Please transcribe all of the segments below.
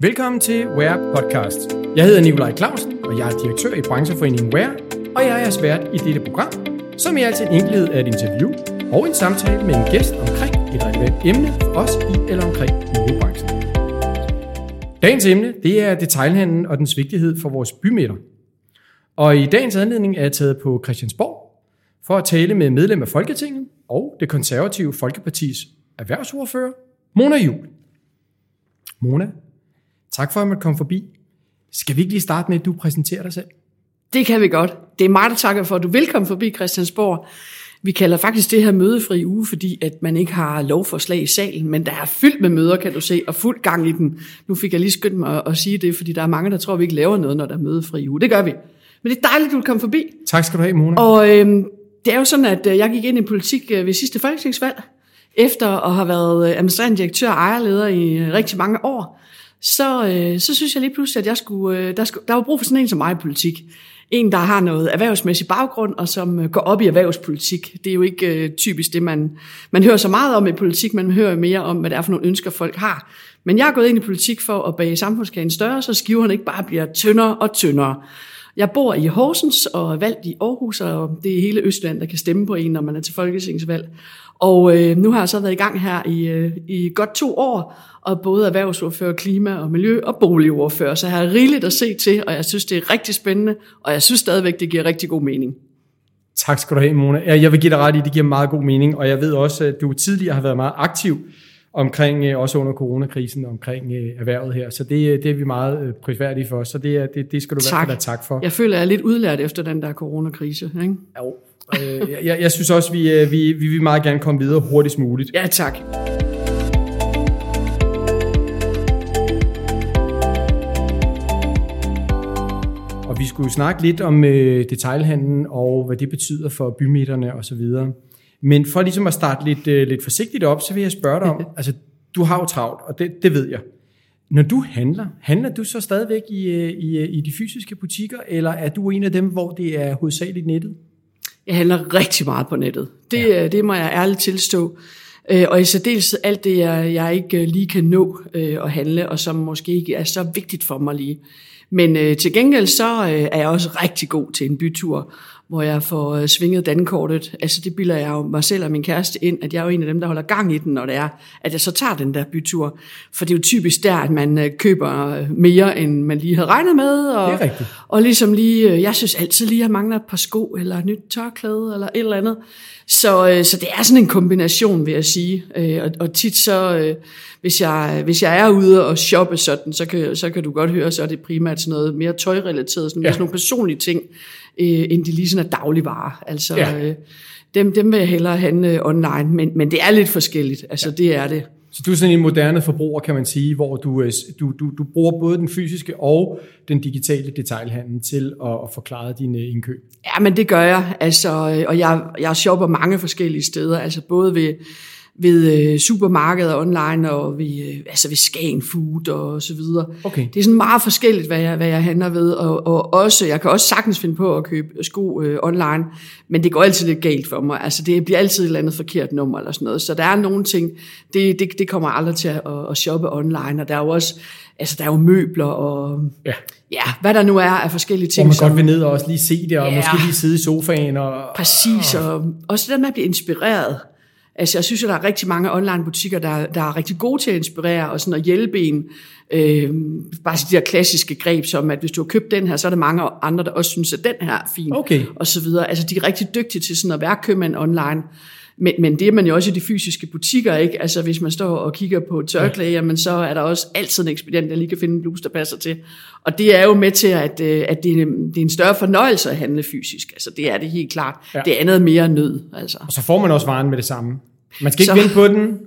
Velkommen til Wear Podcast. Jeg hedder Nikolaj Clausen, og jeg er direktør i brancheforeningen Wear, og jeg er jeres vært i dette program, som i altid enkelhed er et interview og en samtale med en gæst omkring et relevant emne for os i eller omkring modebranchen. Dagens emne det er detailhandlen og dens vigtighed for vores bymidter. Og i dagens anledning er jeg taget på Christiansborg for at tale med medlem af Folketinget og det konservative Folkepartis erhvervsordfører, Mona Jul. Mona, tak for at man kom forbi. Skal vi ikke lige starte med, at du præsenterer dig selv? Det kan vi godt. Det er mig, der takker for, at du er velkommen forbi Christiansborg. Vi kalder faktisk det her mødefri uge, fordi at man ikke har lovforslag i salen, men der er fyldt med møder, kan du se, og fuld gang i den. Nu fik jeg lige skyndt mig at, at sige det, fordi der er mange, der tror, at vi ikke laver noget, når der er mødefri uge. Det gør vi. Men det er dejligt, at du vil komme forbi. Tak skal du have, Mona. Og øhm, det er jo sådan, at øh, jeg gik ind i politik øh, ved sidste folketingsvalg, efter at have været øh, administrerende direktør og ejerleder i rigtig mange år. Så, øh, så synes jeg lige pludselig, at jeg skulle, øh, der, skulle, der var brug for sådan en som mig i politik. En, der har noget erhvervsmæssig baggrund, og som øh, går op i erhvervspolitik. Det er jo ikke øh, typisk det, man, man hører så meget om i politik, man hører mere om, hvad det er for nogle ønsker, folk har. Men jeg er gået ind i politik for at bage samfundskagen større, så skiverne ikke bare bliver tyndere og tyndere. Jeg bor i Horsens og er valgt i Aarhus, og det er hele Østland, der kan stemme på en, når man er til folketingsvalg. Og øh, nu har jeg så været i gang her i, øh, i godt to år, og både erhvervsordfører, klima og miljø og boligordfører. Så jeg har rigeligt at se til, og jeg synes, det er rigtig spændende, og jeg synes stadigvæk, det giver rigtig god mening. Tak skal du have, Mona. Jeg vil give dig ret i, det giver meget god mening, og jeg ved også, at du tidligere har været meget aktiv omkring, øh, også under coronakrisen, omkring øh, erhvervet her. Så det, øh, det er vi meget prisværdige for, så det, det, det skal du i hvert Tak. fald have tak for. Jeg føler, jeg er lidt udlært efter den der coronakrise. Ikke? Jo. Øh, jeg, jeg synes også, vi, øh, vi, vi vil meget gerne komme videre hurtigst muligt. Ja, tak. Og vi skulle snakke lidt om øh, detailhandlen og hvad det betyder for bymidterne og så videre. Men for ligesom at starte lidt, øh, lidt forsigtigt op, så vil jeg spørge dig om, altså du har jo travlt, og det, det ved jeg. Når du handler, handler du så stadigvæk i, øh, i, øh, i de fysiske butikker, eller er du en af dem, hvor det er hovedsageligt nettet? Jeg handler rigtig meget på nettet. Det, ja. det må jeg ærligt tilstå. Øh, Og i særdeleshed alt det, jeg, jeg ikke øh, lige kan nå øh, at handle, og som måske ikke er så vigtigt for mig lige. Men øh, til gengæld så øh, er jeg også rigtig god til en bytur, hvor jeg får øh, svinget dankortet. Altså det bilder jeg jo mig selv og min kæreste ind, at jeg er jo en af dem, der holder gang i den, når det er, at jeg så tager den der bytur. For det er jo typisk der, at man øh, køber øh, mere, end man lige havde regnet med. Og, Det er rigtigt. og ligesom lige, øh, jeg synes altid lige, at jeg mangler et par sko, eller et nyt tørklæde, eller et eller andet. Så, øh, så det er sådan en kombination, vil jeg sige. Øh, Og, og tit så, øh, hvis jeg, hvis jeg er ude og shoppe sådan, så kan, så kan du godt høre, så er det primært sådan noget mere tøjrelateret, sådan, ja. sådan nogle personlige ting, øh, end de lige sådan er dagligvarer. Altså, Ja. øh, dem, dem vil jeg hellere handle online, men, men det er lidt forskelligt. Altså, ja. det er det. Så du er sådan en moderne forbruger, kan man sige, hvor du, øh, du, du, du bruger både den fysiske og den digitale detailhandel til at, at forklare dine indkøb. Ja, men det gør jeg, altså, øh, og jeg, jeg shopper mange forskellige steder, altså både ved, ved øh, supermarkeder online og ved, øh, altså ved Skagen Food og så videre. Okay. Det er sådan meget forskelligt, hvad jeg, hvad jeg handler ved, og, og også, jeg kan også sagtens finde på at købe sko øh, online, men det går altid lidt galt for mig. Altså det bliver altid et eller andet forkert nummer eller sådan noget, så der er nogle ting, det, det, det kommer aldrig til at, at shoppe online, og der er jo også, altså der er jo møbler og Ja. ja, hvad der nu er af forskellige Hvor ting. man som- godt vil ned og også lige se det, og Ja. måske lige sidde i sofaen. Og, Præcis, og også det der med at blive inspireret. Altså, jeg synes jo, der er rigtig mange online-butikker, der, der er rigtig gode til at inspirere og sådan at hjælpe en. Øh, bare de der klassiske greb, som at hvis du har købt den her, så er der mange andre, der også synes, at den her er fin. Okay. Og så videre. Altså, de er rigtig dygtige til sådan at være købmand online. Men, men det er man jo også i de fysiske butikker, ikke? Altså, hvis man står og kigger på tørklæde, jamen, så er der også altid en ekspedient, der lige kan finde en bluse, der passer til. Og det er jo med til, at, øh, at det, er, en- det er en større fornøjelse at handle fysisk. Altså, det er det helt klart. Ja. Ja. Det andet er mere nød, altså. Og så får man også varen med det samme. Man skal ikke Så- vente på den,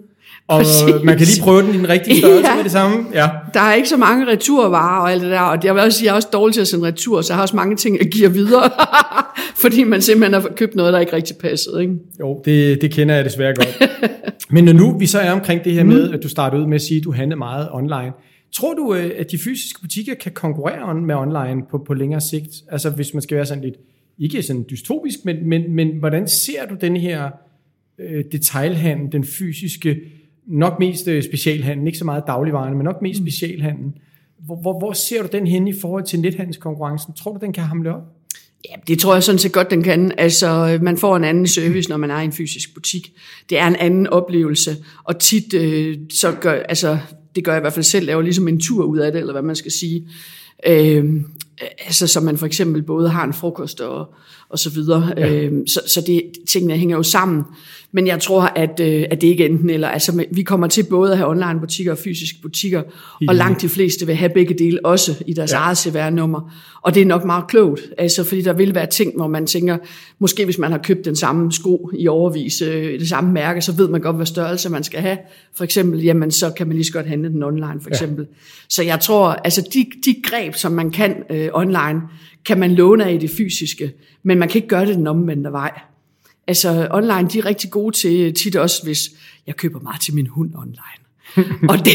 og Præcis. man kan lige prøve den i den rigtige størrelse Ja. med det samme. Ja. Der er ikke så mange returvarer og alt det der, og jeg vil også sige, jeg er også dårlig til at sende retur, så jeg har også mange ting, jeg giver videre, fordi man simpelthen har købt noget, der ikke rigtig passede. Ikke? Jo, det, det kender jeg desværre godt. Men når nu vi så er omkring det her med, at du startede ud med at sige, at du handler meget online. Tror du, øh, at de fysiske butikker kan konkurrere on- med online på, på længere sigt? Altså hvis man skal være sådan lidt, ikke sådan dystopisk, men, men, men hvordan ser du den her øh, detailhandel, den fysiske, nok mest øh, specialhandel, ikke så meget dagligvarerne, men nok mest specialhandel, hvor, hvor, hvor ser du den hen i forhold til nethandelskonkurrencen? Tror du, den kan hamle op? Ja, det tror jeg sådan set godt, den kan. Altså, man får en anden service, når man er i en fysisk butik. Det er en anden oplevelse, og tit, øh, så gør, altså, det gør jeg i hvert fald selv, laver ligesom en tur ud af det, eller hvad man skal sige. Øh, altså, så man for eksempel både har en frokost og, og så videre. Ja. Øh, så, så det, tingene hænger jo sammen. Men jeg tror, at, øh, at det ikke enten eller. Altså, vi kommer til både at have online butikker og fysiske butikker, Helt og langt de fleste vil have begge dele også i deres ja. eget CVR-nummer. Og det er nok meget klogt, altså, fordi der vil være ting, hvor man tænker, måske hvis man har købt den samme sko i overvis, øh, det samme mærke, så ved man godt, hvad størrelse man skal have. For eksempel, jamen, så kan man lige så godt handle den online, for eksempel. Ja. Så jeg tror, altså de, de greb, som man kan øh, online, kan man låne af i det fysiske, men man kan ikke gøre det den omvendte vej. Altså online, de er rigtig gode til tit også, hvis jeg køber meget til min hund online. og det,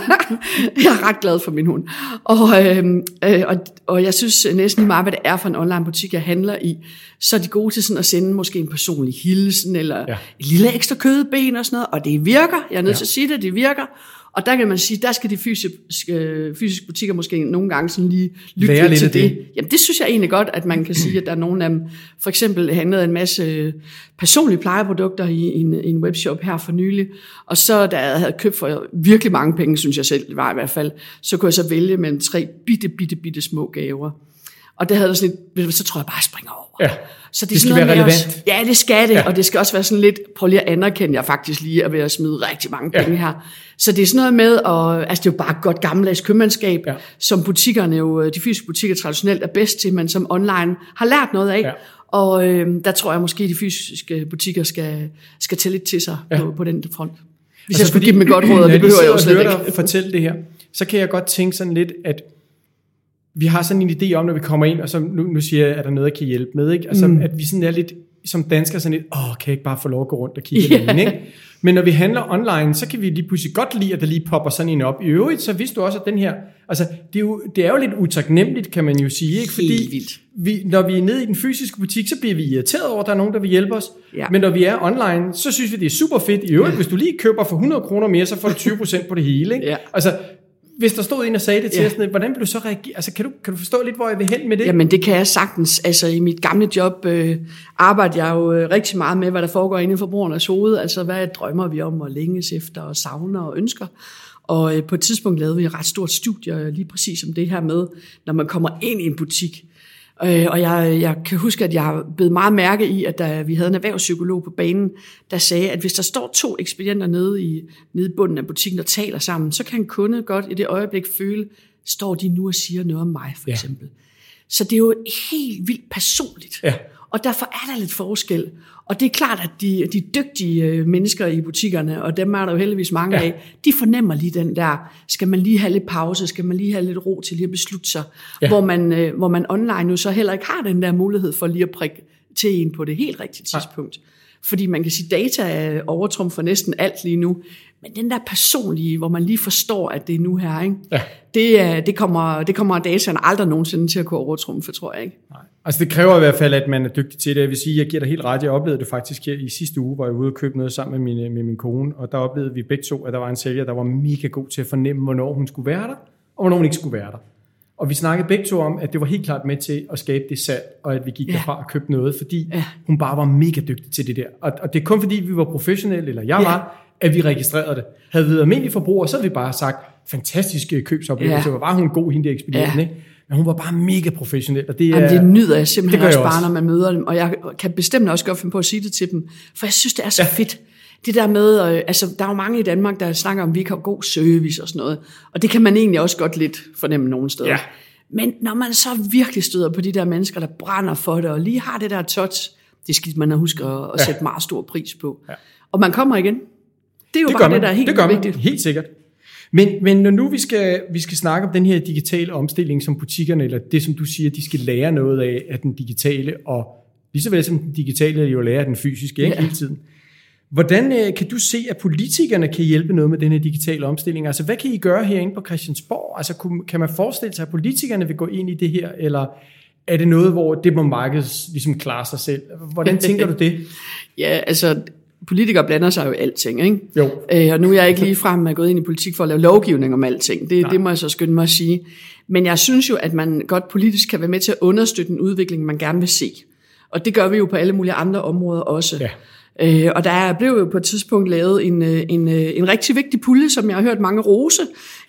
jeg er ret glad for min hund. Og, øh, øh, og, og jeg synes næsten lige meget, hvad det er for en online butik, jeg handler i, så er de gode til sådan at sende måske en personlig hilsen, eller ja. et lille ekstra kødben og sådan noget, og det virker, jeg er nødt ja. til at sige det, det virker, og der kan man sige, der skal de fysiske, fysiske butikker måske nogle gange sådan lige lytte lidt til det. det. Jamen det synes jeg egentlig godt, at man kan sige, at der er nogle af dem, for eksempel handlede en masse personlige plejeprodukter i en, en webshop her for nylig, og så da jeg havde købt for virkelig mange penge, synes jeg selv, det var i hvert fald, så kunne jeg så vælge mellem tre bitte, bitte, bitte små gaver. Og det havde sådan lidt, så tror jeg bare, jeg springer over. Ja. Så det, det skal være relevant. Også, ja, det skal det, ja. og det skal også være sådan lidt, prøv lige at anerkende, jeg faktisk lige er ved at smide rigtig mange penge ja. her. Så det er sådan noget med, at, altså det er jo bare godt gammeldags købmandskab, ja. som butikkerne jo, de fysiske butikker traditionelt er bedst til, men som online har lært noget af. Ja. Og øh, der tror jeg måske, at de fysiske butikker skal, skal tage lidt til sig ja. på, på den front. Hvis altså, jeg skulle give dem et godt råd, og det behøver jeg jo slet ikke. fortælle det her, så kan jeg godt tænke sådan lidt, at vi har sådan en idé om, når vi kommer ind, og så nu, nu siger jeg, at der noget, jeg kan hjælpe med, ikke? Altså, mm. at vi sådan er lidt, som danskere, sådan lidt, åh, kan jeg ikke bare få lov at gå rundt og kigge yeah. den, ikke? Men når vi handler online, så kan vi lige pludselig godt lide, at der lige popper sådan en op. I øvrigt, så vidste du også, at den her, altså, det er jo, det er jo lidt utaknemmeligt, kan man jo sige, ikke? Fordi vildt. Vi, når vi er nede i den fysiske butik, så bliver vi irriteret over, at der er nogen, der vil hjælpe os. Ja. Men når vi er online, så synes vi, det er super fedt. I øvrigt, ja. hvis du lige køber for 100 kroner mere, så får du 20% på det hele, ikke? Ja. Altså, hvis der stod en og sagde det til ja. os, hvordan vil du så reagere? Altså, kan du, kan du forstå lidt, hvor jeg vil hen med det? Jamen, det kan jeg sagtens. Altså, i mit gamle job øh, arbejder jeg jo øh, rigtig meget med, hvad der foregår inde i forbrugernes hoved. Altså, hvad drømmer vi om og længes efter og savner og ønsker. Og øh, på et tidspunkt lavede vi et ret stort studie lige præcis om det her med, når man kommer ind i en butik, Øh, og jeg, jeg kan huske, at jeg blev meget mærke i, at da vi havde en erhvervspsykolog på banen, der sagde, at hvis der står to ekspedienter nede i, nede i bunden af butikken og taler sammen, så kan en kunde godt i det øjeblik føle, står de nu og siger noget om mig, for ja. eksempel. Så det er jo helt vildt personligt. Ja. Og derfor er der lidt forskel. Og det er klart, at de, de dygtige øh, mennesker i butikkerne, og dem er der jo heldigvis mange ja. af, de fornemmer lige den der, skal man lige have lidt pause, skal man lige have lidt ro til lige at beslutte sig, ja. hvor, man, øh, hvor man online jo så heller ikke har den der mulighed for lige at prikke til en på det helt rigtige tidspunkt. Ja. Fordi man kan sige, at data er overtrum for næsten alt lige nu. Men den der personlige, hvor man lige forstår, at det er nu her, ikke? Ja. Det, det, kommer, det kommer dataen aldrig nogensinde til at kunne overtrumfe, tror jeg ikke. Nej. Altså det kræver i hvert fald, at man er dygtig til det. Jeg vil sige, jeg giver dig helt ret. Jeg oplevede det faktisk her i sidste uge, hvor jeg var ude og købe noget sammen med min, med min kone, og der oplevede vi begge to, at der var en sælger, der var mega god til at fornemme, hvornår hun skulle være der, og hvornår hun ikke skulle være der. Og vi snakkede begge to om, at det var helt klart med til at skabe det salg, og at vi gik ja. derfra og købte noget, fordi ja. hun bare var mega dygtig til det der. Og, og det er kun fordi, vi var professionelle, eller jeg ja. var, at vi registrerede det. Havde vi været almindelige forbrugere, så havde vi bare sagt, fantastiske købsoplevelse, ja. var hun god, hende der ekspedienten, ja. ikke? Men hun var bare mega professionel. Og det, Jamen, det nyder jeg simpelthen det også, også bare, når man møder dem. Og jeg kan bestemt også godt finde på at sige det til dem. For jeg synes, det er så ja. fedt. Det der med, øh, altså der er jo mange i Danmark, der snakker om, at vi kan have god service og sådan noget. Og det kan man egentlig også godt lidt fornemme nogle steder. Ja. Men når man så virkelig støder på de der mennesker, der brænder for det, og lige har det der touch, det skal man huske at, at ja. sætte meget stor pris på. Ja. Og man kommer igen. Det er jo det bare det, der er helt det gør vigtigt. Man, helt sikkert. Men, men når nu vi skal, vi skal snakke om den her digitale omstilling, som butikkerne, eller det som du siger, de skal lære noget af, af den digitale, og lige så vel som den digitale jo lærer den fysiske ikke, ja. hele tiden. Hvordan øh, kan du se, at politikerne kan hjælpe noget med den her digitale omstilling? Altså, hvad kan I gøre herinde på Christiansborg? Altså, kan man forestille sig, at politikerne vil gå ind i det her, eller er det noget, hvor det må markedet ligesom klare sig selv? Hvordan tænker du det? Ja, altså, politikere blander sig jo i alting, ikke? Jo. Øh, og nu er jeg ikke lige frem med gået ind i politik for at lave lovgivning om alting. Det, det må jeg så skynde mig at sige. Men jeg synes jo, at man godt politisk kan være med til at understøtte en udvikling, man gerne vil se. Og det gør vi jo på alle mulige andre områder også. Ja. Øh, og der blev jo på et tidspunkt lavet en, øh, en, øh, en rigtig vigtig pulje, som jeg har hørt mange rose,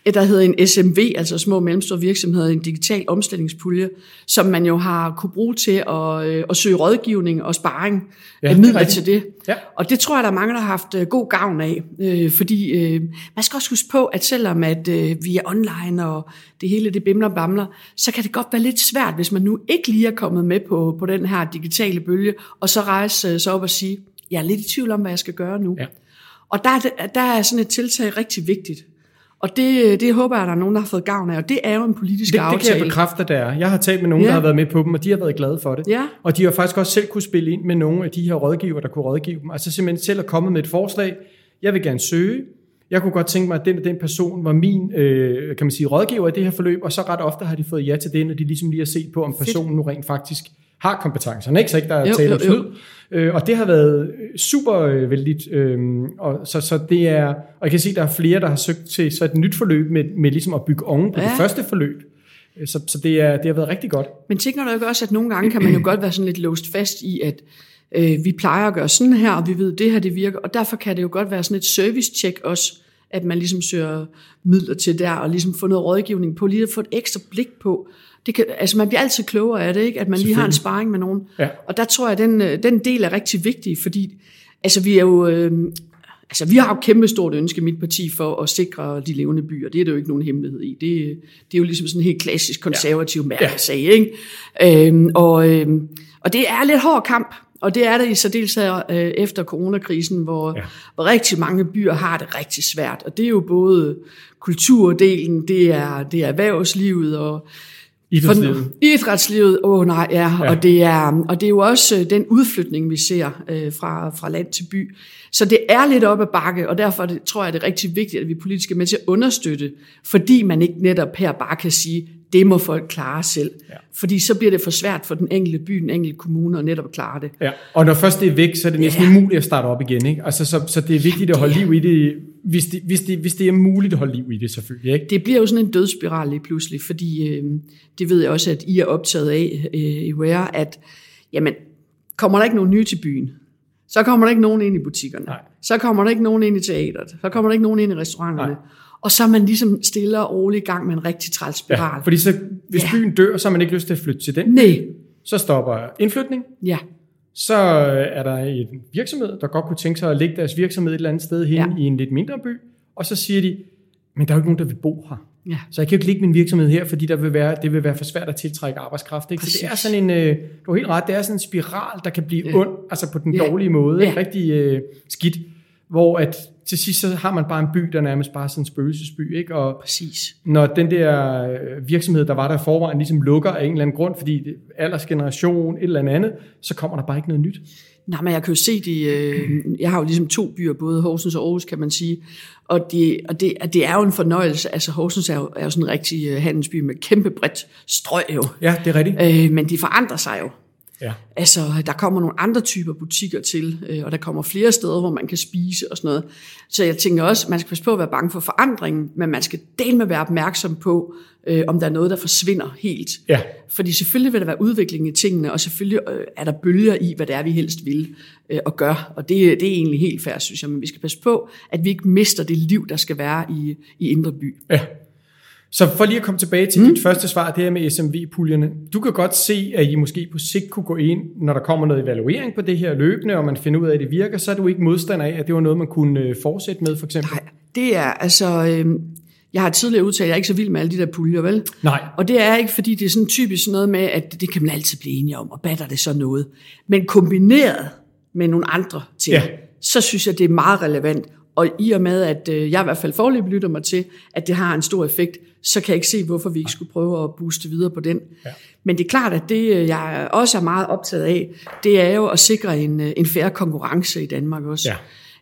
øh, der hedder en SMV, altså små og mellemstore virksomheder, en digital omstillingspulje, som man jo har kunne bruge til at, at søge rådgivning og sparring Ja, det er midler rigtigt. til det. Ja. Og det tror jeg, der er mange, der har haft god gavn af, øh, fordi øh, man skal også huske på, at selvom at øh, vi er online og det hele det bimler og bamler, så kan det godt være lidt svært, hvis man nu ikke lige er kommet med på, på den her digitale bølge, og så rejse øh, sig op og sige, jeg er lidt i tvivl om, hvad jeg skal gøre nu. Ja. Og der er, det, der er sådan et tiltag rigtig vigtigt. Og det, det håber jeg, at der er nogen, der har fået gavn af, og det er jo en politisk Det, det aftale. kan jeg bekræfte, der er. Jeg har talt med nogen, Ja. der har været med på dem, og de har været glade for det. Ja. Og de har faktisk også selv kunne spille ind med nogle af de her rådgiver, der kunne rådgive dem. Altså simpelthen selv at komme med et forslag. Jeg vil gerne søge. Jeg kunne godt tænke mig, at den og den person var min øh, kan man sige, rådgiver i det her forløb, og så ret ofte har de fået ja til det, når de ligesom lige har set på, om personen nu rent faktisk har kompetencerne. Ikke? Så ikke der er tale om snyd. Øh, og det har været super øh, vældigt. Øh, og så, så det er, og jeg kan se, at der er flere, der har søgt til så et nyt forløb med, med ligesom at bygge oven på ja. Det første forløb. Øh, Så, så det, er, det har været rigtig godt. Men tænker du ikke også, at nogle gange kan man jo godt være sådan lidt låst fast i, at øh, vi plejer at gøre sådan her, og vi ved, at det her det virker, og derfor kan det jo godt være sådan et service-check også, at man ligesom søger midler til der, og ligesom få noget rådgivning på, lige at få et ekstra blik på. Det kan, altså man bliver altid klogere af det, ikke? at man lige har en sparring med nogen. Ja. Og der tror jeg, at den, øh, den del er rigtig vigtig, fordi altså vi er jo... Øh, Altså, vi har jo kæmpe stort ønske i mit parti for at sikre de levende byer. Det er der jo ikke nogen hemmelighed i. Det, det er jo ligesom sådan en helt klassisk konservativ mærkesag, ikke? Øhm, og, øhm, og det er lidt hård kamp, og det er det i særdeleshed øh, efter coronakrisen, hvor, Ja. hvor rigtig mange byer har det rigtig svært. Og det er jo både kulturdelen, det er, det er erhvervslivet og Idrætslivet. for, idrætslivet, åh oh, nej, ja. Ja. Og, det er, og det er jo også øh, den udflytning, vi ser øh, fra, fra land til by. Så det er lidt op ad bakke, og derfor er det, tror jeg, det er rigtig vigtigt, at vi politisk er med til at understøtte, fordi man ikke netop her bare kan sige, det må folk klare selv. Ja. Fordi så bliver det for svært for den enkelte by, den enkelte kommune at netop klare det. Ja, og når først det er væk, så er det næsten Ja. umuligt at starte op igen. Ikke? Altså, så, så det er vigtigt at holde liv i det, hvis det, hvis, det, hvis det er muligt at holde liv i det selvfølgelig. Ikke? Det bliver jo sådan en dødsspiral lige pludselig, fordi øh, det ved jeg også, at I er optaget af øh, i Ware, at jamen, kommer der ikke nogen nye til byen, så kommer der ikke nogen ind i butikkerne. Nej. Så kommer der ikke nogen ind i teateret. Så kommer der ikke nogen ind i restauranterne. Nej. Og så er man ligesom stille og roligt i gang med en rigtig træls spiral. Ja, fordi så, hvis Ja. byen dør, så har man ikke lyst til at flytte til den. Nej, Så stopper indflytning. ja. Så er der en virksomhed, der godt kunne tænke sig at lægge deres virksomhed et eller andet sted hen ja. I en lidt mindre by. Og så siger de, men der er jo ikke nogen, der vil bo her. ja. Så jeg kan jo ikke lægge min virksomhed her, fordi der vil være, det vil være for svært at tiltrække arbejdskraft. Ikke? Så det er sådan en, øh, du har helt ret, det er sådan en spiral, der kan blive Ja. ond, altså på den Ja. dårlige måde, Ja. rigtig øh, skidt, hvor at til sidst så har man bare en by, der nærmest bare er sådan en spøgelsesby, ikke? og Præcis. når den der øh, virksomhed, der var der i forvejen, ligesom lukker af en eller anden grund, fordi det, aldersgeneration, et eller andet, så kommer der bare ikke noget nyt. Nej, men jeg kan jo se det, øh, jeg har jo ligesom to byer, både Horsens og Aarhus, kan man sige, og det, og det, og det er jo en fornøjelse, altså Horsens er jo, er jo sådan en rigtig øh, handelsby med kæmpe bredt strøg jo, Ja, det er rigtigt. øh, men de forandrer sig jo. Ja. Altså, der kommer nogle andre typer butikker til, øh, og der kommer flere steder, hvor man kan spise og sådan noget. Så jeg tænker også, man skal passe på at være bange for forandringen, men man skal del med være opmærksom på, øh, om der er noget, der forsvinder helt. Ja. Fordi selvfølgelig vil der være udvikling i tingene, og selvfølgelig øh, er der bølger i, hvad det er, vi helst vil øh, og gør. Og det, det er egentlig helt fair, synes jeg. Men vi skal passe på, at vi ikke mister det liv, der skal være i, i Indre By. Ja. Så for lige at komme tilbage til mm. dit første svar, det her med SMV-puljerne. Du kan godt se, at I måske på sigt kunne gå ind, når der kommer noget evaluering på det her løbende, og man finder ud af, at det virker, så er du ikke modstander af, at det var noget, man kunne øh, fortsætte med, for eksempel? Nej, det er altså... Øh, jeg har tidligere udtalt, at jeg er ikke så vild med alle de der puljer, vel? Nej. Og det er ikke, fordi det er sådan typisk noget med, at det kan man altid blive enige om, og batter det så noget. Men kombineret med nogle andre ting, Ja. så synes jeg, det er meget relevant. Og i og med, at øh, jeg i hvert fald forløb lytter mig til, at det har en stor effekt, så kan jeg ikke se, hvorfor vi ikke skulle prøve at booste videre på den. Ja. Men det er klart, at det, øh, jeg også er meget optaget af, det er jo at sikre en, øh, en færre konkurrence i Danmark også. Ja.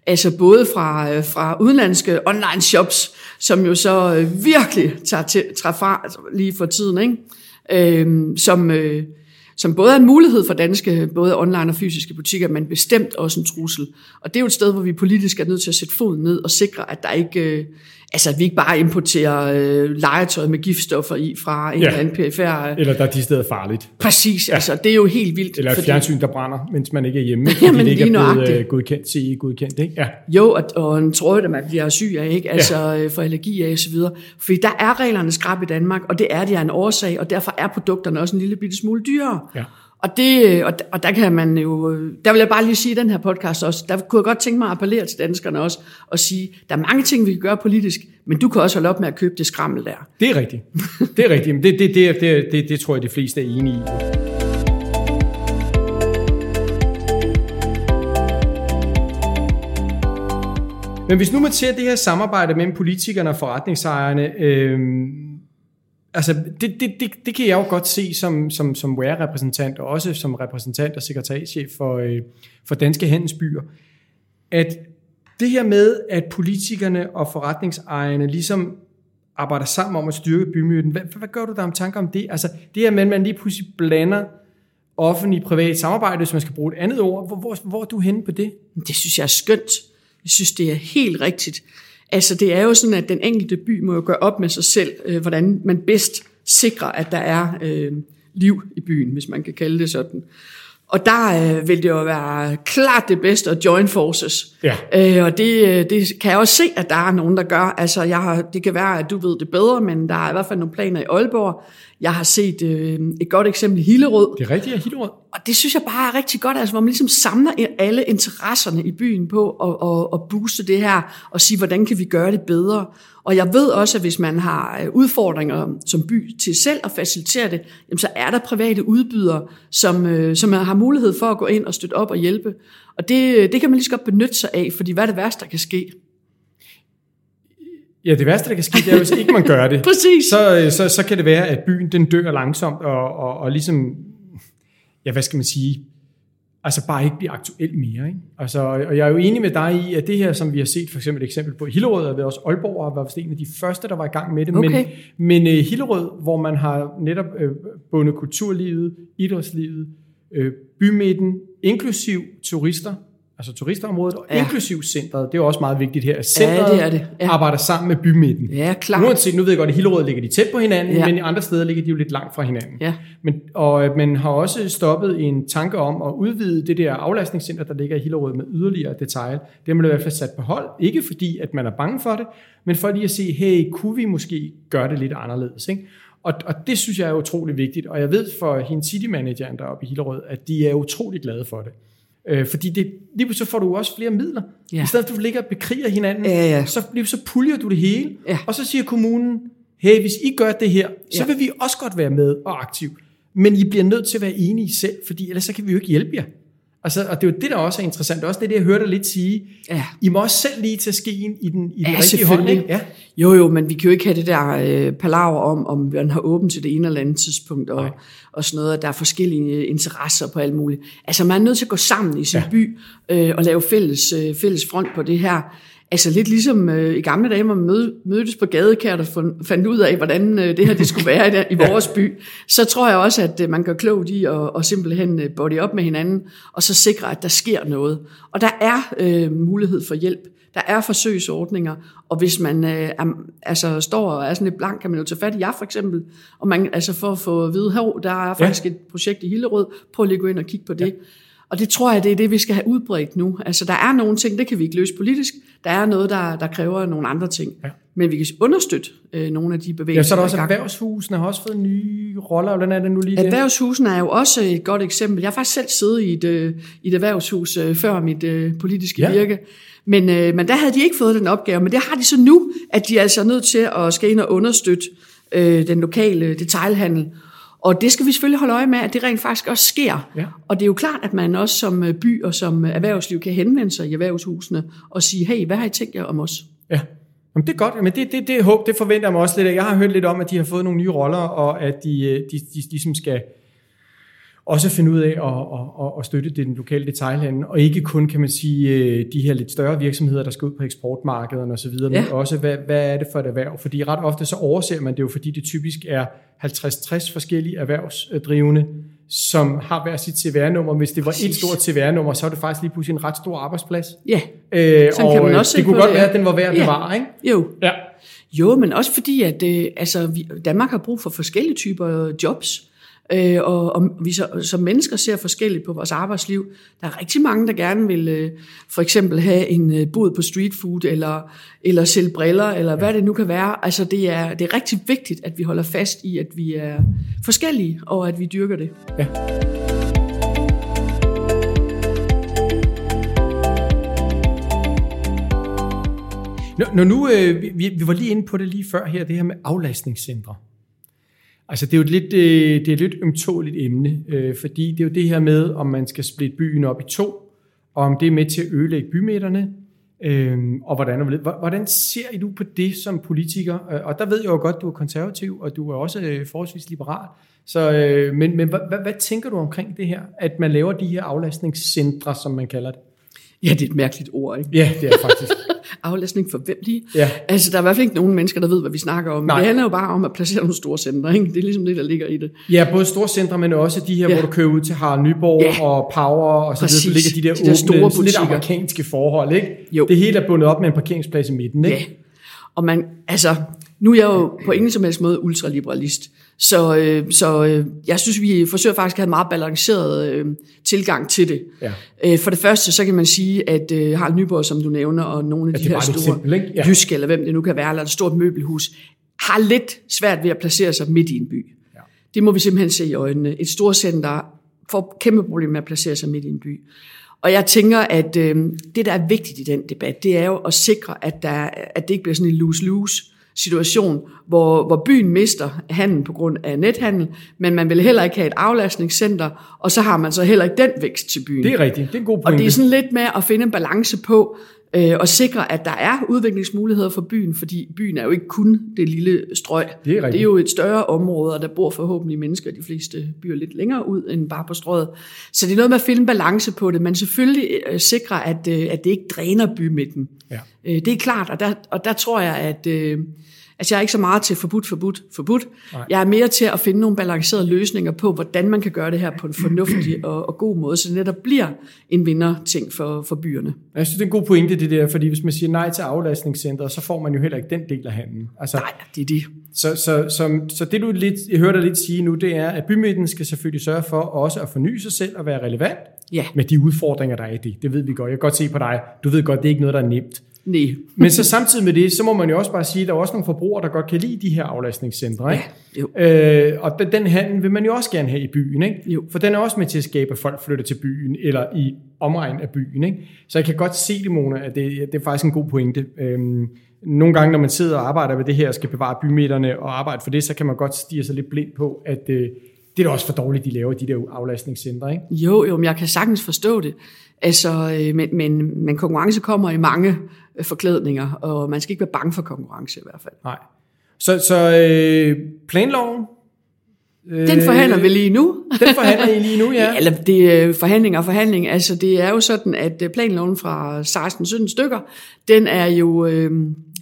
Altså både fra, øh, fra udenlandske online shops, som jo så virkelig tager, til, tager fra lige for tiden, ikke? Øhm, som, øh, som både er en mulighed for danske, både online og fysiske butikker, men bestemt også en trussel. Og det er jo et sted, hvor vi politisk er nødt til at sætte foden ned og sikre, at der ikke, altså at vi ikke bare importerer øh, legetøj med giftstoffer i fra en Ja. eller anden perifær. Eller der er de steder farligt. Præcis, ja. altså det er jo helt vildt. Eller et fordi- fjernsyn, der brænder, mens man ikke er hjemme, fordi Jamen, det ikke er blevet øh, godkendt, CE godkendt. Ikke? Ja. Jo, og, og en tråd, der man bliver syg af, ikke? altså ja. for allergi af osv. Fordi der er reglerne skrab i Danmark, og det er de af en årsag, og derfor er produkterne også en lille bitte smule dyrere. Ja. Og, det, øh, og, og der kan man jo, øh, der vil jeg bare lige sige i den her podcast også, der kunne jeg godt tænke mig at appellere til danskerne også, og sige, der er mange ting, vi kan gøre politisk, men du kan også holde op med at købe det skrammel der. Det er rigtigt. Det er rigtigt. Men det, det, det, det, det, det tror jeg, de fleste er enige i. Men hvis nu man ser det her samarbejde mellem politikerne og forretningsejerne, øh, altså det, det, det, det kan jeg jo godt se som, som, som WER-repræsentant, og også som repræsentant og sekretariatschef for, øh, for Danske Handelsbyer, at det her med, at politikerne og forretningsejerne ligesom arbejder sammen om at styrke bymyten, hvad, hvad gør du der om tanker om det? Altså det her med, at man lige pludselig blander offentlig-privat samarbejde, hvis man skal bruge et andet ord. Hvor, hvor, hvor er du henne på det? Det synes jeg er skønt. Jeg synes, det er helt rigtigt. Altså, det er jo sådan, at den enkelte by må jo gøre op med sig selv, øh, hvordan man bedst sikrer, at der er øh, liv i byen, hvis man kan kalde det sådan. Og der øh, vil det jo være klart det bedste at join forces. Ja. Øh, og det, øh, det kan jeg også se, at der er nogen, der gør. Altså, jeg har, det kan være, at du ved det bedre, men der er i hvert fald nogle planer i Aalborg. Jeg har set øh, et godt eksempel Hillerød, Det er rigtigt, at Hillerød. og det synes jeg bare er rigtig godt, altså, hvor man ligesom samler alle interesserne i byen på at, at, at booste det her, og sige, hvordan kan vi gøre det bedre. Og jeg ved også, at hvis man har øh, udfordringer som by til selv at facilitere det, jamen, så er der private udbydere, som, øh, som har mulighed for at gå ind og støtte op og hjælpe. Og det, det kan man lige så godt benytte sig af, fordi hvad er det værste, der kan ske? Ja, det værste, der kan ske, det er, hvis ikke man gør det. Præcis. Så, øh, så, så kan det være, at byen den dør langsomt, og, og, og ligesom, ja, hvad skal man sige, altså bare ikke bliver aktuel mere. Ikke? Altså, og jeg er jo enig med dig i, at det her, som vi har set for eksempel et eksempel på Hillerød, og også Aalborg var en af de første, der var i gang med det. Okay. Men, men uh, Hillerød, hvor man har netop uh, bundet kulturlivet, idrætslivet, uh, bymidten, inklusiv turister, altså turistområdet, og Ja. ja. inklusiv centret. Det er jo også meget vigtigt her, at centret det er det. Ja. arbejder sammen med bymidten. Ja, klart. Uanset, nu ved jeg godt, at i Hillerød ligger de tæt på hinanden, Ja. ja. men i andre steder ligger de jo lidt langt fra hinanden. Ja. Men, og øh, man har også stoppet en tanke om at udvide det der aflastningscenter, der ligger i Hillerød med yderligere detail. Det har man i hvert fald sat på hold. Ikke fordi, at man er bange for det, men for lige at se, hey, kunne vi måske gøre det lidt anderledes? Ikke? Og, og det synes jeg er utrolig vigtigt. Og jeg ved for hende city-manageren deroppe i Hillerød, at de er utrolig glade for det. Øh, fordi det, lige så får du også flere midler. Ja. I stedet for at du ligger og bekriger hinanden, Ja, ja. så, lige så puljer du det hele, Ja. og så siger kommunen, hey, hvis I gør det her, så Ja. vil vi også godt være med og aktiv. Men I bliver nødt til at være enige selv, fordi ellers så kan vi jo ikke hjælpe jer. Altså, og det er jo det, der også er interessant. Også det, jeg hørte dig lidt sige. Ja. I må også selv lige tage skeen i den, i den Ja, rigtige hånd. Ikke? Ja. Jo, jo, men vi kan jo ikke have det der øh, palaver om, om man har åbent til det ene eller andet tidspunkt, og, Nej. og sådan noget, at der er forskellige interesser på alt muligt. Altså, man er nødt til at gå sammen i sin. Ja. by øh, og lave fælles, øh, fælles front på det her. Altså lidt ligesom øh, i gamle dage, hvor man mød, mødtes på gadekært og fandt ud af, hvordan øh, det her det skulle være i, der, i vores by. Så tror jeg også, at øh, man gør klogt i at, at simpelthen øh, body op med hinanden, og så sikre, at der sker noget. Og der er øh, mulighed for hjælp. Der er forsøgsordninger, og hvis man øh, er, altså, står og er sådan lidt blank, kan man jo tage fat i jer for eksempel, og man, altså for at få at vide, der er faktisk ja. et projekt i Hillerød, prøv lige at gå ind og kigge på det. Ja. Og det tror jeg, det er det, vi skal have udbredt nu. Altså, der er nogle ting, det kan vi ikke løse politisk. Der er noget, der, der kræver nogle andre ting. Ja. Men vi kan understøtte øh, nogle af de bevægelser. ja, så er der også er erhvervshusene, har også fået nye roller. Hvordan er det nu lige det? Erhvervshusene er jo også et godt eksempel. Jeg har faktisk selv siddet i et, øh, i et erhvervshus øh, før mit øh, politiske Ja. virke. Men, øh, men der havde de ikke fået den opgave. Men det har de så nu, at de er altså nødt til at skal ind og understøtte øh, den lokale detailhandel. Og det skal vi selvfølgelig holde øje med, at det rent faktisk også sker. Ja. Og det er jo klart, at man også som øh, by og som erhvervsliv kan henvende sig i erhvervshusene og sige, hey, hvad har I tænkt jer om os? Ja. Jamen, det er godt, men det, det, det håb, det forventer jeg mig også lidt af. Jeg har hørt lidt om, at de har fået nogle nye roller, og at de, øh, de, de ligesom skal også finde ud af at, at, at, støtte den lokale detailhandel, og ikke kun, kan man sige, øh, de her lidt større virksomheder, der skal ud på eksportmarkederne osv., ja. men også, hvad, hvad er det for et erhverv? Fordi ret ofte så overser man det jo, fordi det typisk er 50-60 forskellige erhvervsdrivende, som har hver sit CVR-nummer. Hvis det var et stort CVR-nummer, så er det faktisk lige pludselig en ret stor arbejdsplads. Ja, Øh, Sådan og kan man også det kunne godt det, være, at den var værd at Ja. bevare, ikke? jo. Ja. Jo, men også fordi, at øh, altså, vi, Danmark har brug for forskellige typer jobs. Øh, og, og vi så, som mennesker ser forskelligt på vores arbejdsliv. Der er rigtig mange, der gerne vil øh, for eksempel have en øh, bod på street food, eller, eller sælge briller, eller hvad det nu kan være. Altså det er, det er rigtig vigtigt, at vi holder fast i, at vi er forskellige, og at vi dyrker det. Ja. Når, når nu, øh, vi, vi var lige inde på det lige før her, det her med aflastningscentre. Altså det er jo et lidt, øh, det er et lidt ømtåligt emne, øh, fordi det er jo det her med, om man skal splitte byen op i to, og om det er med til at ødelægge bymidterne, øh, og hvordan, hvordan ser I du på det som politiker? Øh, og der ved jeg jo godt, du er konservativ, og du er også øh, forholdsvis liberal. Så, øh, men men hvad, hvad, hvad tænker du omkring det her, at man laver de her aflastningscentre, som man kalder det? Ja, det er et mærkeligt ord, ikke? Ja, det er faktisk. Aflastning for hvem lige? Ja. Altså, der er i hvert fald ikke nogen mennesker, der ved, hvad vi snakker om. Nej. Det handler jo bare om at placere nogle store centre, ikke? Det er ligesom det, der ligger i det. Ja, både store centre, men også de her, ja. Hvor du kører ud til Harald Nyborg ja. Og Power, og så, videre, så ligger de der, De der åbne, store lidt amerikanske forhold, ikke? Jo. Det hele er bundet op med en parkeringsplads i midten, ikke? Ja. Og man, altså, nu er jeg jo på ingen som helst måde ultraliberalist. Så, øh, så øh, jeg synes, vi forsøger faktisk at have en meget balanceret øh, tilgang til det. Ja. Øh, for det første, så kan man sige, at øh, Harald Nyborg, som du nævner, og nogle af Ja, de er her store, ikke? Ja. Jyske, eller hvem det nu kan være, eller et stort møbelhus, har lidt svært ved at placere sig midt i en by. Ja. Det må vi simpelthen se i øjnene. Et stort center får kæmpe problemer med at placere sig midt i en by. Og jeg tænker, at øh, det, der er vigtigt i den debat, det er jo at sikre, at, der, at det ikke bliver sådan en lose-lose situation, hvor, hvor byen mister handel på grund af nethandel, men man vil heller ikke have et aflastningscenter, og så har man så heller ikke den vækst til byen. Det er rigtigt. Det er en god Og pointe. det er sådan lidt med at finde en balance på, øh, og sikre, at der er udviklingsmuligheder for byen, fordi byen er jo ikke kun det lille strøg. Det er rigtigt. det er jo et større område, og der bor forhåbentlig mennesker, de fleste byer lidt længere ud end bare på strøget. Så det er noget med at finde en balance på det, men selvfølgelig øh, sikre, at, øh, at det ikke dræner bymidten. Ja. Øh, det er klart, og der, og der tror jeg, at... Øh, Altså jeg er ikke så meget til forbudt, forbudt, forbudt. Nej. Jeg er mere til at finde nogle balancerede løsninger på, hvordan man kan gøre det her på en fornuftig og, og god måde, så det netop bliver en vinderting for, for byerne. Jeg synes, det er en god pointe, det der, fordi hvis man siger nej til aflastningscenter, så får man jo heller ikke den del af handlen. Altså, Nej, det er det. Så, så, så, så det du lidt, jeg hørte dig lidt sige nu, det er, at bymidten skal selvfølgelig sørge for også at forny sig selv og være relevant Ja, med de udfordringer, der er i det. Det ved vi godt. Jeg kan godt se på dig. Du ved godt, det er ikke noget, der er nemt. Nej. Men så samtidig med det, så må man jo også bare sige, at der er også nogle forbrugere, der godt kan lide de her aflastningscentre. Ikke? jo. Øh, og den, den handel vil man jo også gerne have i byen. Ikke? Jo. For den er også med til at skabe, at folk flytter til byen, eller i omegn af byen. Ikke? Så jeg kan godt se det, Mona, at det, det er faktisk en god pointe. Øhm, nogle gange, når man sidder og arbejder med det her, og skal bevare bymidterne og arbejde for det, så kan man godt stige sig lidt blind på, at øh, det er da også for dårligt, de laver de der aflastningscentre. Ikke? Jo, jo, men jeg kan sagtens forstå det. Altså, øh, men, men, men konkurrence kommer i mange øh, forklædninger, og man skal ikke være bange for konkurrence i hvert fald. Nej. Så, så øh, planloven, Den forhandler vi lige nu. den forhandler I lige nu, ja. Eller det er forhandling og forhandling. Altså, det er jo sådan, at øh, planloven fra 16-17 stykker, den er jo øh,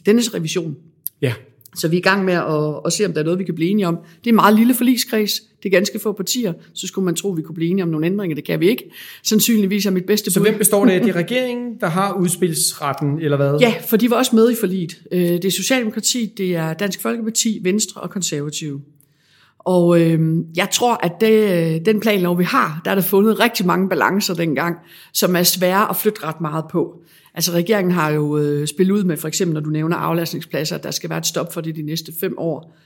dennes revision. Ja, Så vi er i gang med at, at se, om der er noget, vi kan blive enige om. Det er en meget lille forligskreds. Det er ganske få partier. Så skulle man tro, at vi kunne blive enige om nogle ændringer. Det kan vi ikke. Sandsynligvis er mit bedste så bud. hvem består det af? Det er regeringen, der har udspilsretten, eller hvad? Ja, for de var også med i forliget. Øh, Det er Socialdemokrati, det er Dansk Folkeparti, Venstre og Konservative. Og øh, jeg tror, at det, den planlov, vi har, der er der fundet rigtig mange balancer dengang, som er svære at flytte ret meget på. Altså regeringen har jo øh, spillet ud med, for eksempel når du nævner aflastningspladser, at der skal være et stop for det de næste fem år.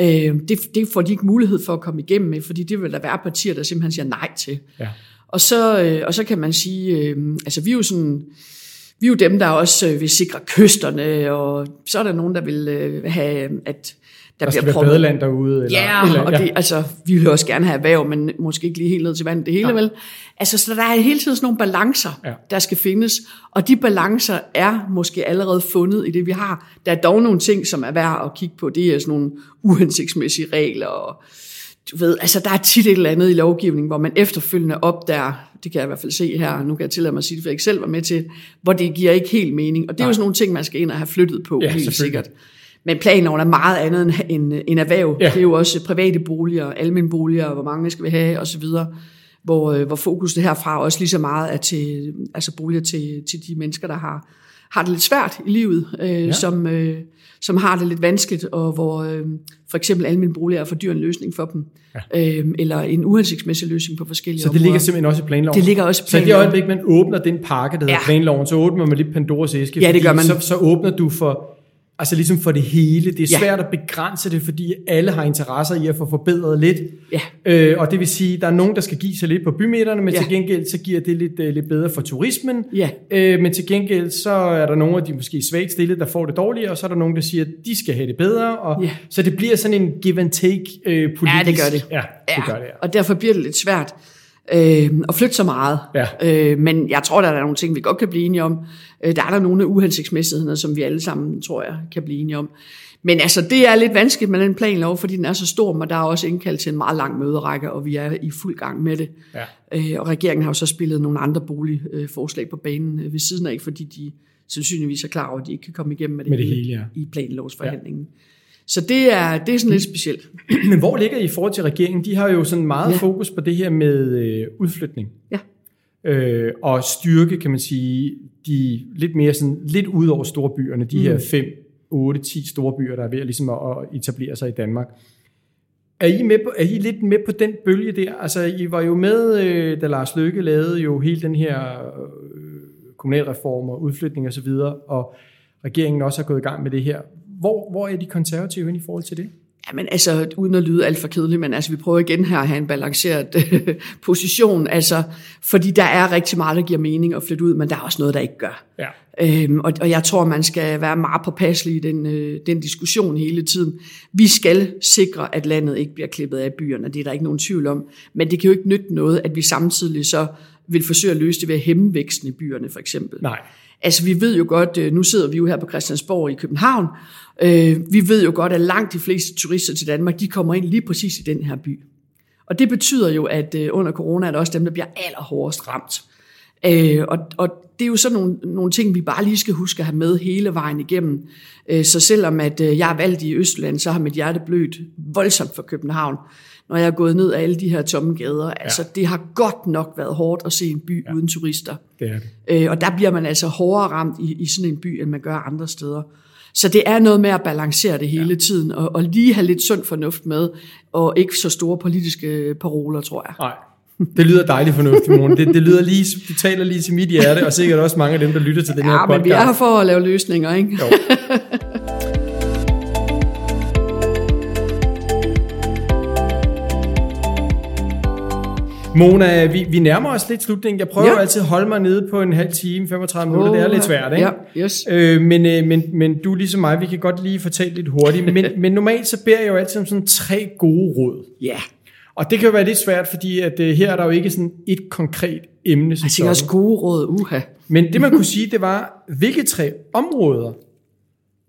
Øh, det, det får de ikke mulighed for at komme igennem med, fordi det vil der være partier, der simpelthen siger nej til. Ja. Og så, øh, og så kan man sige, øh, altså vi er jo sådan, vi er jo dem, der også øh, vil sikre kysterne, og så er der nogen, der vil øh, have, at der, Der skal bliver være badeland derude. Eller, Ja, eller, og det, altså, vi vil også gerne have erhverv, men måske ikke lige helt ned til vandet det hele, Nej. vel? Altså, så der er hele tiden sådan nogle balancer, Ja. ja. der skal findes, og de balancer er måske allerede fundet i det, vi har. Der er dog nogle ting, som er værd at kigge på. Det er sådan nogle uhensigtsmæssige regler, og du ved, altså der er tit et eller andet i lovgivningen, hvor man efterfølgende opdager, det kan jeg i hvert fald se her, nu kan jeg tillade mig at sige det, for jeg ikke selv var med til, hvor det giver ikke helt mening. Og det er Nej. jo sådan nogle ting, man skal ind og have flyttet på, Ja, helt sikkert. Men planloven er meget andet end, end, end erhverv. Ja. Det er jo også private boliger, almindelige boliger, hvor mange skal vi have osv., hvor, øh, hvor fokus det herfra også lige så meget er til altså boliger til, til de mennesker, der har, har det lidt svært i livet, øh, ja. som, øh, som har det lidt vanskeligt, og hvor øh, for eksempel almindelige boliger er for dyr en løsning for dem, ja. øh, eller en uhensigtsmæssig løsning på forskellige Så det områder. ligger simpelthen også i planloven? Det ligger også i Så i det planloven. øjeblik, man åbner den pakke, der hedder Ja. planloven, så åbner man lidt Pandoras æske. Ja, det gør man. Så, så åbner du for, altså ligesom for det hele. Det er Ja. svært at begrænse det, fordi alle har interesser i at få forbedret lidt. Ja. Øh, og det vil sige, der er nogen, der skal give sig lidt på bymidterne, men Ja. til gengæld så giver det lidt, øh, lidt bedre for turismen. Ja. Øh, men til gengæld så er der nogle af de måske svagt stillede, der får det dårligere, og så er der nogen, der siger, at de skal have det bedre. Og, Ja. Så det bliver sådan en give and take øh, politisk. Ja, det gør det. Ja, det gør det. Ja. Og derfor bliver det lidt svært øh, at flytte så meget. Ja. Øh, men jeg tror, der er nogle ting, vi godt kan blive enige om. Øh, der er der nogle af som vi alle sammen, tror jeg, kan blive enige om. Men altså, det er lidt vanskeligt med den planlov, fordi den er så stor, men der er også indkaldt til en meget lang møderække, og vi er i fuld gang med det. Ja. Øh, og regeringen har jo så spillet nogle andre boligforslag på banen øh, ved siden af, fordi de sandsynligvis er klar over, at de ikke kan komme igennem med det, Med det hele, ja. i planlovsforhandlingen. Ja. Så det er, det er sådan lidt specielt. Men hvor ligger I i forhold til regeringen? De har jo sådan meget ja. Fokus på det her med øh, udflytning. Ja. Øh, og styrke, kan man sige, de lidt mere sådan, lidt ud over store byerne, de mm. her 5, 8, 10 store byer, der er ved at, ligesom at, at etablere sig i Danmark. Er I, med på, er I lidt med på den bølge der? Altså, I var jo med, øh, da Lars Løkke lavede jo hele den her øh, kommunalreform og udflytning og så videre, og regeringen også har gået i gang med det her. Hvor, hvor er de konservative hen i forhold til det? Jamen altså, uden at lyde alt for kedeligt, men altså, vi prøver igen her at have en balanceret øh, position, altså, fordi der er rigtig meget, der giver mening at flytte ud, men der er også noget, der ikke gør. Ja. Øhm, og, og jeg tror, man skal være meget påpasselig i den, øh, den diskussion hele tiden. Vi skal sikre, at landet ikke bliver klippet af byerne, det er der ikke nogen tvivl om. Men det kan jo ikke nytte noget, at vi samtidig så vil forsøge at løse det ved at hæmme væksten i byerne, for eksempel. Nej. Altså vi ved jo godt, øh, nu sidder vi jo her på Christiansborg i København, øh, vi ved jo godt, at langt de fleste turister til Danmark, de kommer ind lige præcis i den her by. Og det betyder jo, at øh, under corona er det også dem, der bliver allerhårdest ramt. Øh, og, og det er jo sådan nogle, nogle ting, vi bare lige skal huske at have med hele vejen igennem. Øh, så selvom at øh, jeg er valgt i Østland, så har mit hjerte blødt voldsomt for København, når jeg er gået ned af alle de her tomme gader. Ja. Altså det har godt nok været hårdt at se en by ja. uden turister. Det er det. Øh, og der bliver man altså hårdere ramt i, i sådan en by, end man gør andre steder. Så det er noget med at balancere det hele ja. tiden, og, og lige have lidt sund fornuft med, og ikke så store politiske paroler, tror jeg. Nej. Det lyder dejligt fornuftigt, Mone. Det, det lyder lige, du taler lige til mit hjerte, og sikkert også mange af dem, der lytter til den her Ja, podcast. men vi er her for at lave løsninger, ikke? Jo. Mona, vi, vi nærmer os lidt slutningen. Jeg prøver ja. Altid at holde mig nede på en halv time, 35 minutter. det er lidt svært, ikke? Ja, yes. Øh, men, øh, men, men du ligesom mig, vi kan godt lige fortælle lidt hurtigt. Men, men normalt så beder jeg jo altid om sådan tre gode råd. Ja, Og det kan jo være lidt svært, fordi at, øh, her er der jo ikke sådan et konkret emne. Som jeg tænker også gode råd, uha. Men det man kunne sige, det var, hvilke tre områder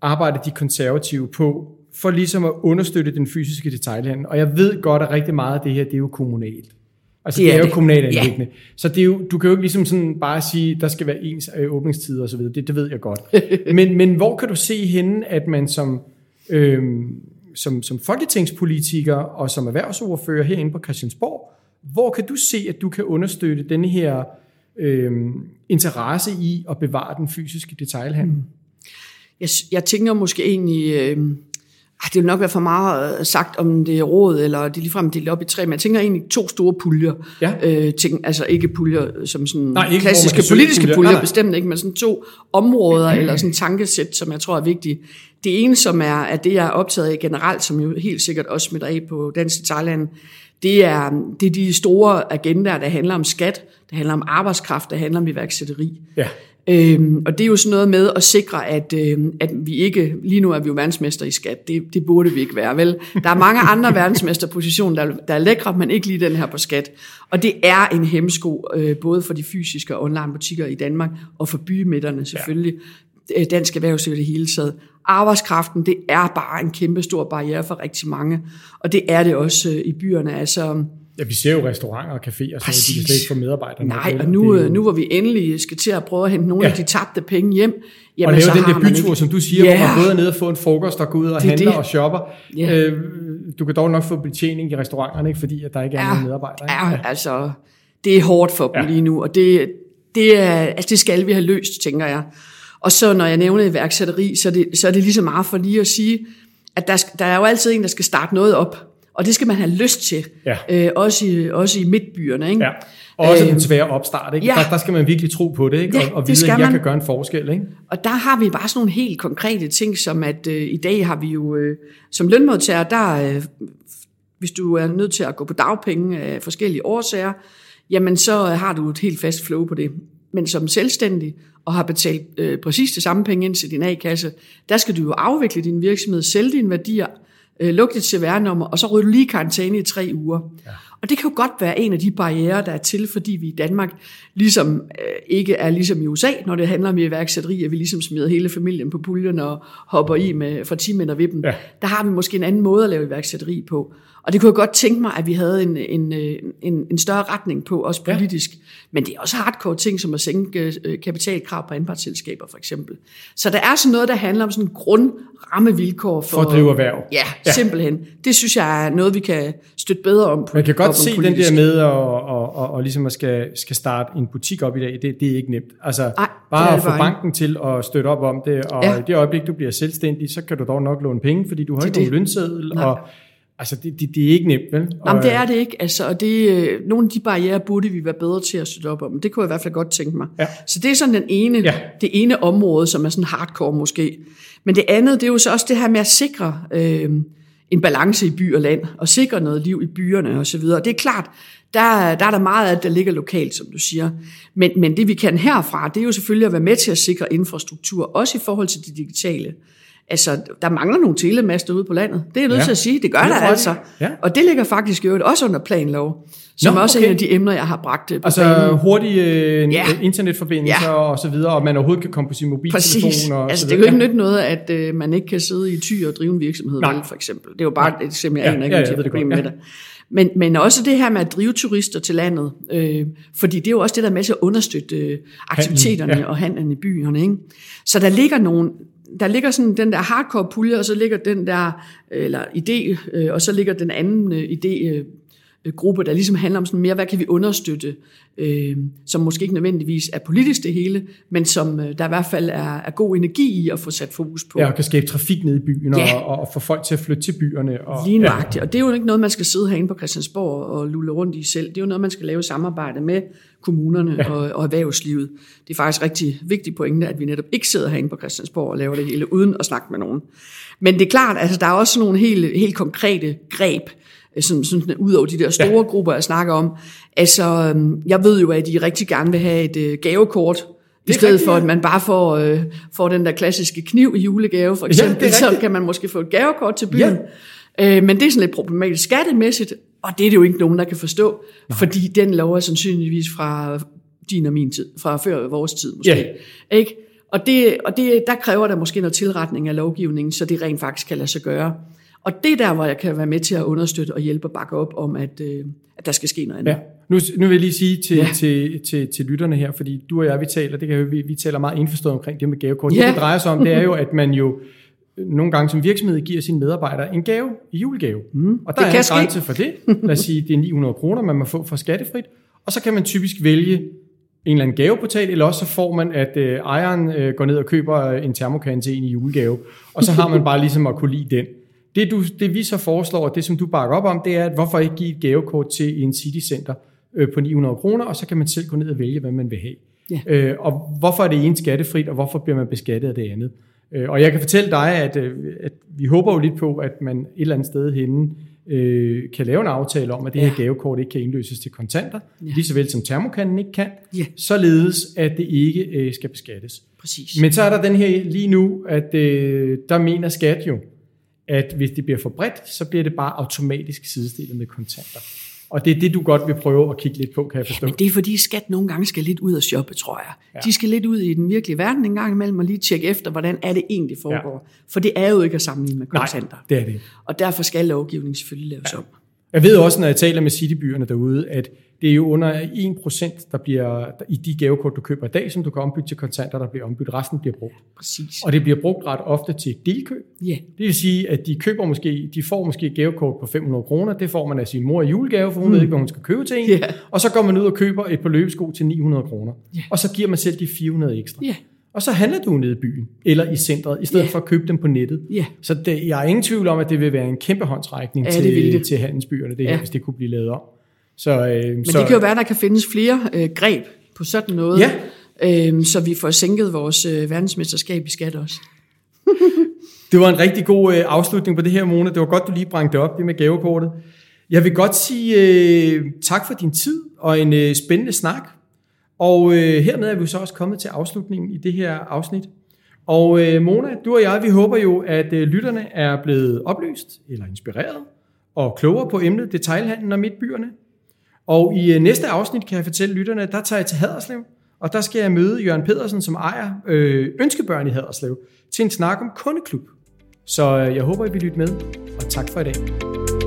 arbejder de konservative på, for ligesom at understøtte den fysiske detailhandel. Og jeg ved godt, at rigtig meget af det her, det er jo kommunalt. Altså det, Det det er, er jo det. kommunalt Ja. anlæggende. Så det er jo, du kan jo ikke ligesom sådan bare sige, der skal være ens øh, åbningstider osv. Det, det ved jeg godt. men, men hvor kan du se henne, at man som, øhm, som, som folketingspolitiker og som erhvervsordfører herinde på Christiansborg, hvor kan du se, at du kan understøtte denne her øhm, interesse i at bevare den fysiske detailhandel? Mm. Jeg, jeg tænker måske egentlig, øh, det vil nok være for meget øh, sagt om det er råd, eller det er ligefrem delt op i tre, men jeg tænker egentlig to store puljer. Ja. Øh, ting, altså ikke puljer som sådan Nej, ikke, klassiske politiske puljer. puljer, Nej, nej. bestemt ikke, men sådan to områder eller sådan tankesæt, som jeg tror er vigtige. Det ene, som er, er det, jeg er optaget af generelt, som jo helt sikkert også smitter af på dansk detailhandel, det er, det er de store agendaer, der handler om skat, det handler om arbejdskraft, det handler om iværksætteri. Ja. Øhm, og det er jo sådan noget med at sikre, at, øhm, at vi ikke, lige nu er vi jo verdensmester i skat, det, det burde vi ikke være, vel? Der er mange andre verdensmesterpositioner, der, der er lækre, men ikke lige den her på skat. Og det er en hemsko, øh, både for de fysiske og online butikker i Danmark, og for bymidterne selvfølgelig, ja. dansk erhvervsliv det hele taget. Arbejdskraften, det er bare en kæmpe stor barriere for rigtig mange, og det er det også øh, i byerne. Altså, Ja, vi ser jo restauranter og caféer, så de kan slet ikke få medarbejdere. Nej, og nu, øh, nu hvor vi endelig skal til at prøve at hente nogle ja. af de tabte penge hjem, jamen, og lave så den der bytur, ikke... som du siger, ja. hvor man både er nede og få en frokost og gå ud og det handler det. og shopper. Ja. Øh, du kan dog nok få betjening i restauranterne, ikke, fordi at der ikke er ja. nogen medarbejdere. Ikke? Ja, altså, det er hårdt for dem ja. lige nu, og det, det, er, altså, det skal vi have løst, tænker jeg. Og så når jeg nævner iværksætteri, så er det, så er det lige så meget for lige at sige, at der, der er jo altid en, der skal starte noget op. Og det skal man have lyst til, ja. øh, også, i, også i midtbyerne. Ikke? Ja. Og også den øh, svære opstart. Ikke? Ja. Der, der skal man virkelig tro på det, ikke? Ja, og, og vide, at jeg man. kan gøre en forskel. Ikke? Og der har vi bare sådan nogle helt konkrete ting, som at øh, i dag har vi jo, øh, som lønmodtager, der, øh, hvis du er nødt til at gå på dagpenge af forskellige årsager, jamen så har du et helt fast flow på det. Men som selvstændig og har betalt øh, præcis det samme penge ind til din A-kasse, der skal du jo afvikle din virksomhed, sælge dine værdier, øh, lukke dit CVR-nummer, og så ryger du lige karantæne i tre uger. Ja. Og det kan jo godt være en af de barriere, der er til, fordi vi i Danmark ligesom øh, ikke er ligesom i USA, når det handler om iværksætteri, at vi ligesom smider hele familien på puljen og hopper i med for 10 ved dem. Ja. Der har vi måske en anden måde at lave iværksætteri på. Og det kunne jeg godt tænke mig, at vi havde en, en, en, en større retning på, også politisk. Ja. Men det er også hardcore ting, som at sænke øh, kapitalkrav på anpartsselskaber, for eksempel. Så der er sådan noget, der handler om sådan grundrammevilkår for... For at drive erhverv. Ja, ja, simpelthen. Det synes jeg er noget, vi kan støtte bedre om. På, Man kan godt se den der med at og, og, og ligesom at skal, skal starte en butik op i dag. Det, det er ikke nemt. Altså, Ej, bare at få banken til at støtte op om det, og ja. i det øjeblik, du bliver selvstændig, så kan du dog nok låne penge, fordi du har ikke nogen lønseddel, og Altså, det, det, det er ikke nemt, vel? Nej, det er det ikke. Altså, og det, øh, nogle af de barriere burde vi være bedre til at støtte op om. Det kunne jeg i hvert fald godt tænke mig. Ja. Så det er sådan den ene, ja. det ene område, som er sådan hardcore måske. Men det andet, det er jo så også det her med at sikre øh, en balance i by og land, og sikre noget liv i byerne og så videre. Og det er klart, der, der er der meget af det, der ligger lokalt, som du siger. Men, men det vi kan herfra, det er jo selvfølgelig at være med til at sikre infrastruktur, også i forhold til det digitale. Altså, der mangler nogle telemaster ude på landet. Det er jeg nødt ja. til at sige. Det gør det der altså. Ja. Og det ligger faktisk jo også under planlov, som Nå, også okay. er en af de emner, jeg har bragt på Altså banen. hurtige øh, ja. internetforbindelser ja. og så videre, og man overhovedet kan komme på sin mobiltelefon. Præcis. Og altså, det er jo ikke nyt noget, at øh, man ikke kan sidde i ty og drive en virksomhed, vel, for eksempel. Det er jo bare Nej. et simpelthen ja, ikke ja, ja, det problem med det. Men, men også det her med at drive turister til landet, øh, fordi det er jo også det, der er med til at understøtte øh, aktiviteterne ja. og handlen i byerne. Ikke? Så der ligger nogle, der ligger sådan den der hardcore pulje, og så ligger den der, øh, eller idé, øh, og så ligger den anden øh, idé, gruppe, der ligesom handler om sådan mere, hvad kan vi understøtte, øh, som måske ikke nødvendigvis er politisk det hele, men som øh, der i hvert fald er, er god energi i at få sat fokus på. Ja, og kan skabe trafik ned i byen, ja. og, og få folk til at flytte til byerne. Og, Lige nøjagtigt, ja. og det er jo ikke noget, man skal sidde herinde på Christiansborg og lulle rundt i selv. Det er jo noget, man skal lave i samarbejde med kommunerne ja. og, og erhvervslivet. Det er faktisk rigtig vigtigt pointe, at vi netop ikke sidder herinde på Christiansborg og laver det hele uden at snakke med nogen. Men det er klart, altså der er også nogle helt, helt konkrete greb, sådan, sådan, ud over de der store ja. grupper, jeg snakker om. Altså, øhm, jeg ved jo, at de rigtig gerne vil have et øh, gavekort, i stedet rigtigt, for, at man bare får, øh, får den der klassiske kniv i julegave, for eksempel, ja, så kan man måske få et gavekort til byen. Ja. Øh, men det er sådan lidt problematisk skattemæssigt, og det er det jo ikke nogen, der kan forstå, Nej. fordi den lov er sandsynligvis fra din og min tid, fra før vores tid måske. Ja. Ikke? Og, det, og det, der kræver der måske noget tilretning af lovgivningen, så det rent faktisk kan lade sig gøre. Og det er der, hvor jeg kan være med til at understøtte og hjælpe og bakke op om, at, øh, at der skal ske noget andet. Ja. Nu, nu vil jeg lige sige til, ja. til, til, til lytterne her, fordi du og jeg, vi taler, det kan vi, vi taler meget indforstået omkring det med gavekort. Ja. Det, det drejer sig om, det er jo, at man jo nogle gange som virksomhed giver sine medarbejdere en gave, en julegave. Mm. Og der det er en grænse for det. Lad os sige, det er 900 kroner, man må få for skattefrit. Og så kan man typisk vælge en eller anden gaveportal, eller også så får man, at øh, ejeren øh, går ned og køber en termokan til en i julegave, og så har man bare ligesom at kunne lide den. Det, du, det vi så foreslår, og det som du bakker op om, det er, at hvorfor ikke give et gavekort til en citycenter øh, på 900 kroner, og så kan man selv gå ned og vælge, hvad man vil have. Ja. Øh, og hvorfor er det ene skattefrit, og hvorfor bliver man beskattet af det andet? Øh, og jeg kan fortælle dig, at, øh, at vi håber jo lidt på, at man et eller andet sted henne øh, kan lave en aftale om, at det ja. her gavekort ikke kan indløses til kontanter, ja. lige så vel som termokanden ikke kan, ja. således at det ikke øh, skal beskattes. Præcis. Men så er der den her lige nu, at øh, der mener skat jo, at hvis det bliver for bredt, så bliver det bare automatisk sidestillet med kontanter. Og det er det, du godt vil prøve at kigge lidt på, kan jeg forstå. Ja, men det er fordi skat nogle gange skal lidt ud og shoppe, tror jeg. Ja. De skal lidt ud i den virkelige verden en gang imellem og lige tjekke efter, hvordan er det egentlig foregår. Ja. For det er jo ikke at sammenligne med kontanter. Nej, det er det. Og derfor skal lovgivningen selvfølgelig laves ja. om. Jeg ved også, når jeg taler med citybyerne derude, at det er jo under 1%, der bliver i de gavekort, du køber i dag, som du kan ombytte til kontanter, der bliver ombyttet. Resten bliver brugt. Præcis. Og det bliver brugt ret ofte til delkøb. Ja, Det vil sige, at de køber måske, de får måske et gavekort på 500 kroner. Det får man af sin mor i julegave, for hun mm. ved ikke, hvad hun skal købe til en. Ja. Og så går man ud og køber et par løbesko til 900 kroner. Ja. Og så giver man selv de 400 ekstra. ja, Og så handler du nede i byen, eller i centret, i stedet Ja. for at købe dem på nettet. ja. Så det, jeg er ingen tvivl om, at det vil være en kæmpe håndsrækning Ja, det til, det. til handelsbyerne, det her, Ja. hvis det kunne blive lavet om. Så, øh, Men så, det kan jo være, der kan findes flere øh, greb på sådan noget, Ja. øh, så vi får sænket vores øh, verdensmesterskab i skat også. Det var en rigtig god øh, afslutning på det her, Mona. Det var godt, du lige det op, det med gavekortet. Jeg vil godt sige øh, tak for din tid og en øh, spændende snak. Og øh, hermed er vi så også kommet til afslutningen i det her afsnit. Og øh, Mona, du og jeg, vi håber jo, at øh, lytterne er blevet oplyst eller inspireret og klogere på emnet detailhandlen og midtbyerne. Og i øh, næste afsnit kan jeg fortælle lytterne, at der tager jeg til Haderslev, og der skal jeg møde Jørgen Pedersen, som ejer øh, Ønskebørn i Haderslev, til en snak om kundeklub. Så øh, jeg håber, I vil lytte med, og tak for i dag.